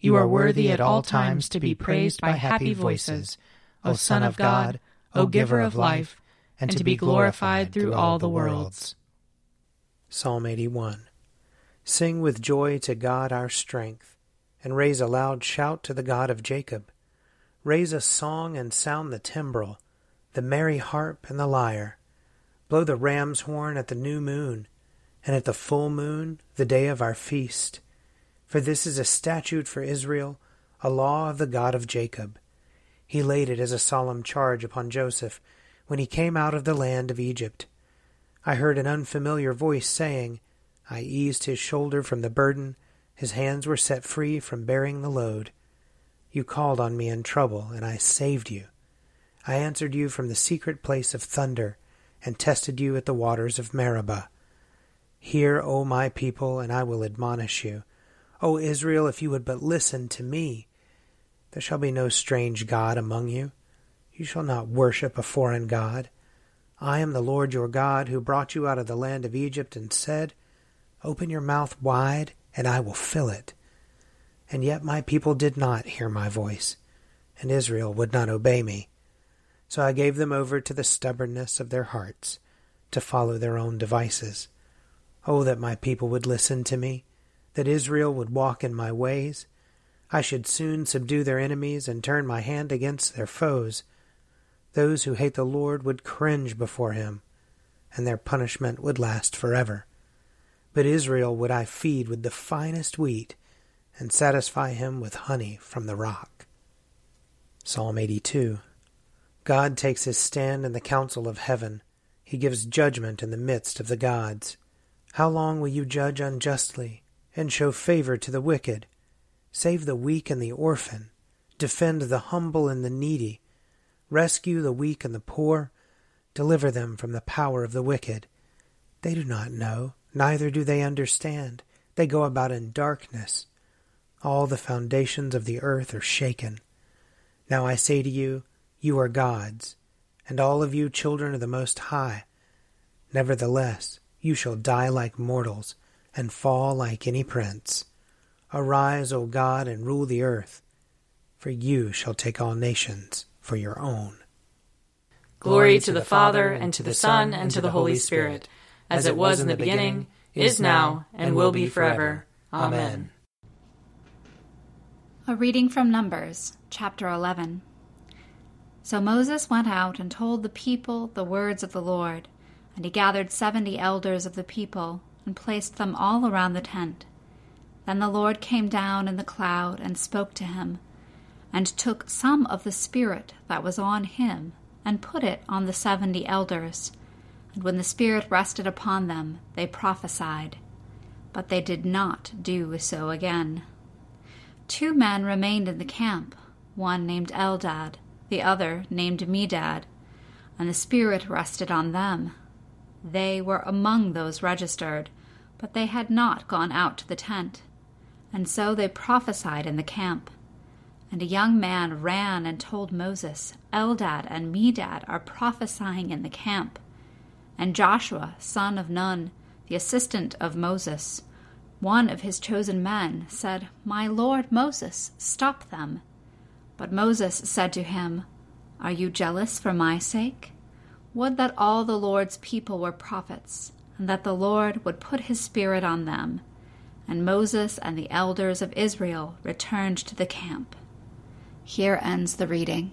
You are worthy at all times to be praised by happy voices, O Son of God, O Giver of life, and to be glorified through all the worlds. Psalm 81 Sing with joy to God our strength, and raise a loud shout to the God of Jacob. Raise a song and sound the timbrel the merry harp and the lyre. Blow the ram's horn at the new moon, and at the full moon, the day of our feast. For this is a statute for Israel, a law of the God of Jacob. He laid it as a solemn charge upon Joseph when he came out of the land of Egypt. I heard an unfamiliar voice saying, I eased his shoulder from the burden, his hands were set free from bearing the load. You called on me in trouble, and I saved you. I answered you from the secret place of thunder, and tested you at the waters of Meribah. Hear, O my people, and I will admonish you. O Israel, if you would but listen to me. There shall be no strange God among you. You shall not worship a foreign God. I am the Lord your God, who brought you out of the land of Egypt, and said, Open your mouth wide, and I will fill it. And yet my people did not hear my voice, and Israel would not obey me. So I gave them over to the stubbornness of their hearts, to follow their own devices. Oh, that my people would listen to me, that Israel would walk in my ways. I should soon subdue their enemies and turn my hand against their foes. Those who hate the Lord would cringe before him, and their punishment would last forever. But Israel would I feed with the finest wheat, and satisfy him with honey from the rock. Psalm 82 God takes his stand in the council of heaven. He gives judgment in the midst of the gods. How long will you judge unjustly, and show favor to the wicked? Save the weak and the orphan. Defend the humble and the needy. Rescue the weak and the poor. Deliver them from the power of the wicked. They do not know, neither do they understand. They go about in darkness. All the foundations of the earth are shaken. Now I say to you, you are gods, and all of you children of the Most High. Nevertheless, you shall die like mortals, and fall like any prince. Arise, O God, and rule the earth, for you shall take all nations for your own. Glory to the Father, and to the Son, and to the Holy Spirit, as it was in the beginning, is now, and will be forever. Amen. A reading from Numbers, chapter 11. So Moses went out and told the people the words of the Lord. And he gathered seventy elders of the people and placed them all around the tent. Then the Lord came down in the cloud and spoke to him, and took some of the Spirit that was on him and put it on the seventy elders. And when the Spirit rested upon them, they prophesied. But they did not do so again. Two men remained in the camp, one named Eldad the other named Medad, and the Spirit rested on them. They were among those registered, but they had not gone out to the tent. And so they prophesied in the camp. And a young man ran and told Moses, Eldad and Medad are prophesying in the camp. And Joshua, son of Nun, the assistant of Moses, one of his chosen men, said, My lord Moses, stop them. But Moses said to him, Are you jealous for my sake? Would that all the Lord's people were prophets, and that the Lord would put his spirit on them. And Moses and the elders of Israel returned to the camp. Here ends the reading.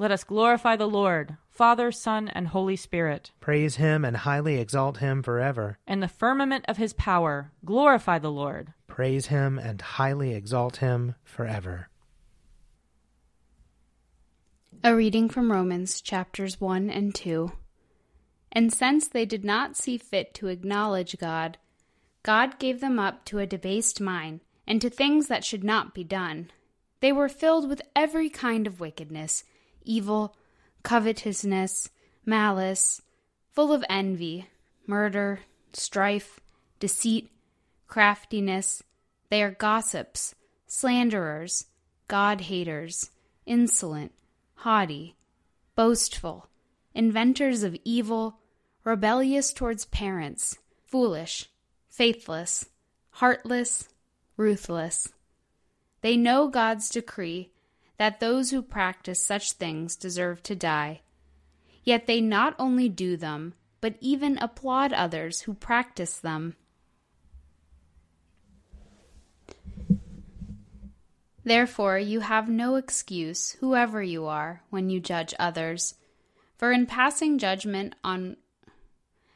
Let us glorify the Lord, Father, Son, and Holy Spirit. Praise him and highly exalt him forever. In the firmament of his power, glorify the Lord. Praise him and highly exalt him forever. A reading from Romans chapters 1 and 2. And since they did not see fit to acknowledge God, God gave them up to a debased mind and to things that should not be done. They were filled with every kind of wickedness, evil, covetousness, malice, full of envy, murder, strife, deceit, craftiness. They are gossips, slanderers, God haters, insolent, haughty, boastful, inventors of evil, rebellious towards parents, foolish, faithless, heartless, ruthless. They know God's decree that those who practice such things deserve to die. Yet they not only do them, but even applaud others who practice them. Therefore, you have no excuse, whoever you are, when you judge others. For in passing judgment on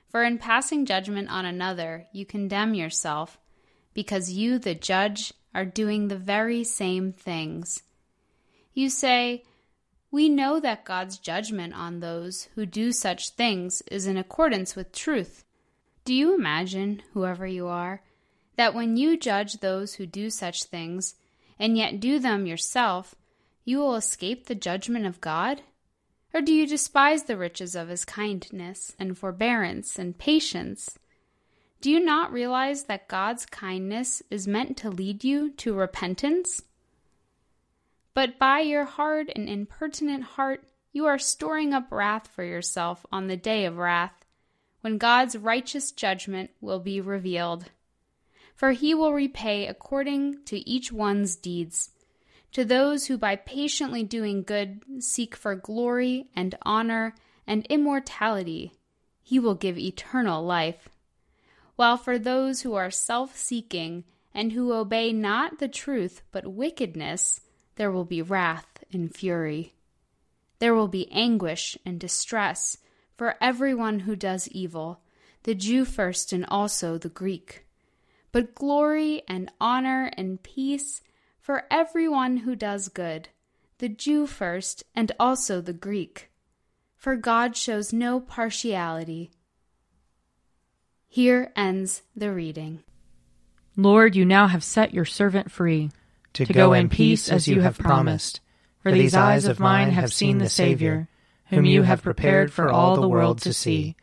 for in passing judgment on another, you condemn yourself, because you, the judge, are doing the very same things. You say, We know that God's judgment on those who do such things is in accordance with truth. Do you imagine, whoever you are, that when you judge those who do such things, and yet do them yourself, you will escape the judgment of God? Or do you despise the riches of his kindness and forbearance and patience? Do you not realize that God's kindness is meant to lead you to repentance? But by your hard and impertinent heart, you are storing up wrath for yourself on the day of wrath, when God's righteous judgment will be revealed. For he will repay according to each one's deeds. To those who by patiently doing good seek for glory and honor and immortality, he will give eternal life. While for those who are self seeking and who obey not the truth but wickedness, there will be wrath and fury. There will be anguish and distress for everyone who does evil, the Jew first and also the Greek. But glory and honor and peace for everyone who does good, the Jew first and also the Greek. For God shows no partiality. Here ends the reading. Lord, you now have set your servant free to, to go, go in peace as you have promised. For these eyes of mine have seen the Savior, whom you have prepared for all the world to see,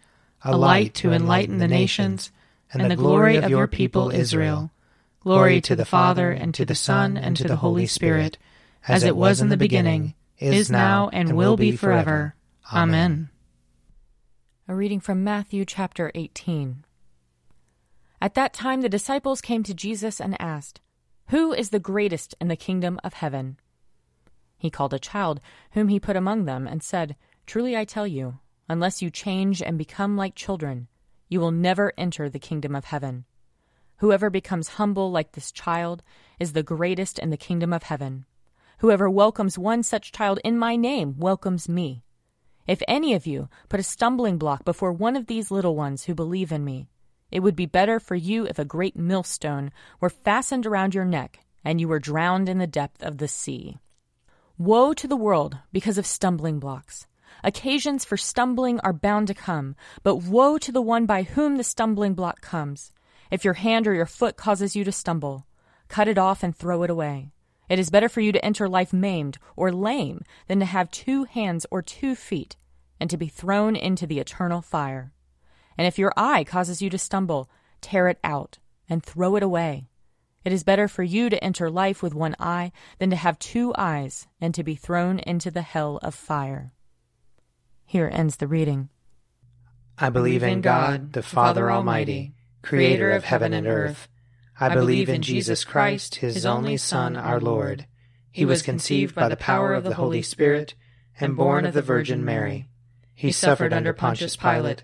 a light to enlighten the nations, and the glory of your people Israel. Glory to the Father, and to the Son, and to the Holy Spirit, as it was in the beginning, is now, and will be forever. Amen. A reading from Matthew chapter 18. At that time the disciples came to Jesus and asked, Who is the greatest in the kingdom of heaven? He called a child, whom he put among them, and said, Truly I tell you, unless you change and become like children, you will never enter the kingdom of heaven. Whoever becomes humble like this child is the greatest in the kingdom of heaven. Whoever welcomes one such child in my name welcomes me. If any of you put a stumbling block before one of these little ones who believe in me, it would be better for you if a great millstone were fastened around your neck and you were drowned in the depth of the sea. Woe to the world because of stumbling blocks. Occasions for stumbling are bound to come, but woe to the one by whom the stumbling block comes. If your hand or your foot causes you to stumble, cut it off and throw it away. It is better for you to enter life maimed or lame than to have two hands or two feet and to be thrown into the eternal fire. And if your eye causes you to stumble, tear it out and throw it away. It is better for you to enter life with one eye than to have two eyes and to be thrown into the hell of fire. Here ends the reading. I believe in God, the Father Almighty, creator of heaven and earth. I believe in Jesus Christ, his only Son, our Lord. He was conceived by the power of the Holy Spirit and born of the Virgin Mary. He suffered under Pontius Pilate,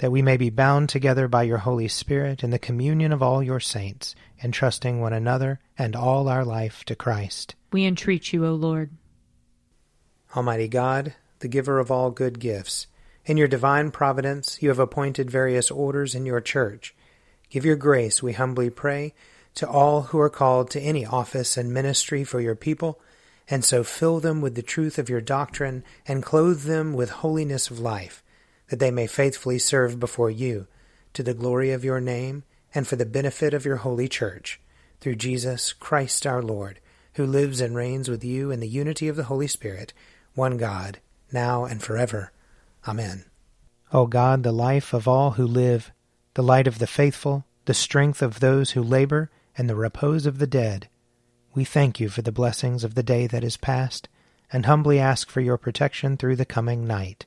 that we may be bound together by your Holy Spirit in the communion of all your saints, entrusting one another and all our life to Christ. We entreat you, O Lord. Almighty God, the giver of all good gifts, in your divine providence you have appointed various orders in your church. Give your grace, we humbly pray, to all who are called to any office and ministry for your people, and so fill them with the truth of your doctrine and clothe them with holiness of life that they may faithfully serve before you, to the glory of your name and for the benefit of your holy church, through Jesus Christ our Lord, who lives and reigns with you in the unity of the Holy Spirit, one God, now and forever. Amen. O God, the life of all who live, the light of the faithful, the strength of those who labor, and the repose of the dead, we thank you for the blessings of the day that is past, and humbly ask for your protection through the coming night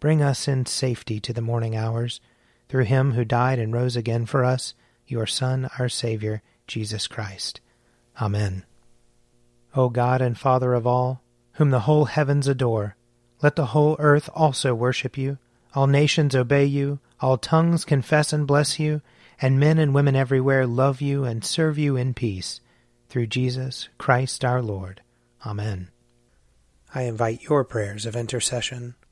Bring us in safety to the morning hours, through him who died and rose again for us, your Son, our Saviour, Jesus Christ. Amen. O God and Father of all, whom the whole heavens adore, let the whole earth also worship you, all nations obey you, all tongues confess and bless you, and men and women everywhere love you and serve you in peace. Through Jesus Christ our Lord. Amen. I invite your prayers of intercession